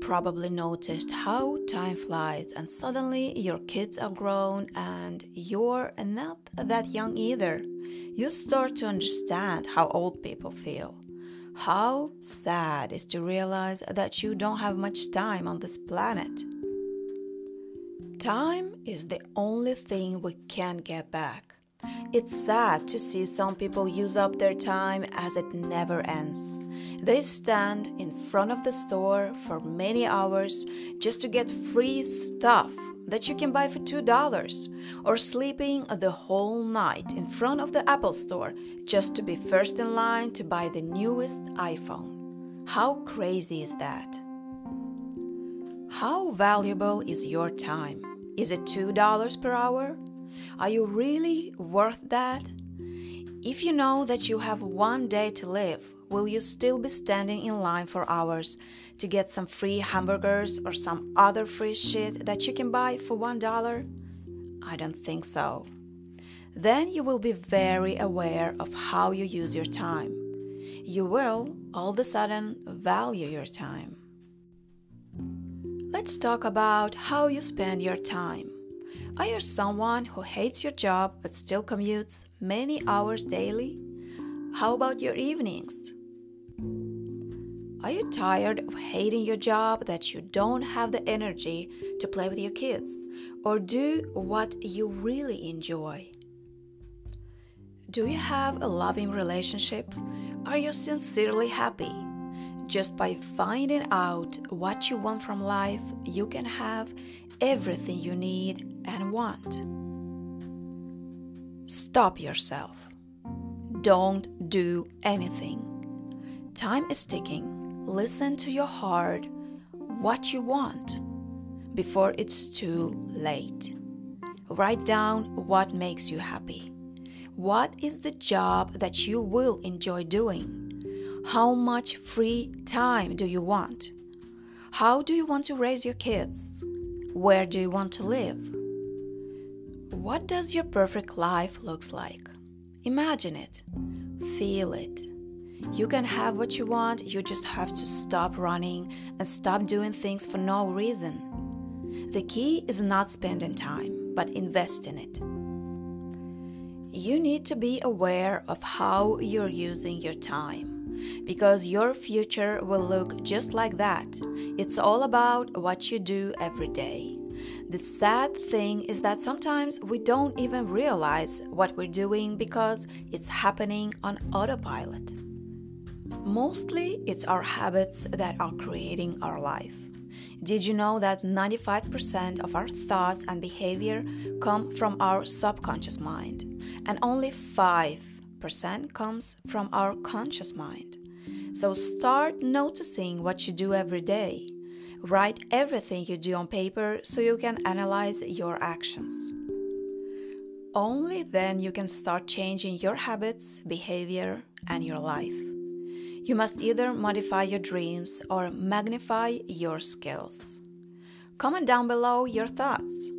probably noticed how time flies, and suddenly your kids are grown and you're not that young either. You start to understand how old people feel. How sad is to realize that you don't have much time on this planet. Time is the only thing we can get back. It's sad to see some people use up their time as it never ends. They stand in front of the store for many hours just to get free stuff that you can buy for $2, or sleeping the whole night in front of the Apple store just to be first in line to buy the newest iPhone. How crazy is that? How valuable is your time? Is it $2 per hour? Are you really worth that? If you know that you have one day to live, will you still be standing in line for hours to get some free hamburgers or some other free shit that you can buy for $1? I don't think so. Then you will be very aware of how you use your time. You will, all of a sudden, value your time. Let's talk about how you spend your time. Are you someone who hates your job but still commutes many hours daily? How about your evenings? Are you tired of hating your job that you don't have the energy to play with your kids or do what you really enjoy? Do you have a loving relationship? Are you sincerely happy? Just by finding out what you want from life, you can have everything you need and want. Stop yourself. Don't do anything. Time is ticking listen to your heart, what you want, before it's too late. Write down what makes you happy. What is the job that you will enjoy doing? How much free time do you want? How do you want to raise your kids? Where do you want to live? What does your perfect life looks like? Imagine it. Feel it. You can have what you want, you just have to stop running and stop doing things for no reason. The key is not spending time, but invest in it. You need to be aware of how you're using your time because your future will look just like that. It's all about what you do every day. The sad thing is that sometimes we don't even realize what we're doing because it's happening on autopilot. Mostly, it's our habits that are creating our life. Did you know that 95% of our thoughts and behavior come from our subconscious mind, and only 5% comes from our conscious mind? So start noticing what you do every day. Write everything you do on paper so you can analyze your actions. Only then you can start changing your habits, behavior, and your life. You must either modify your dreams or magnify your skills. Comment down below your thoughts.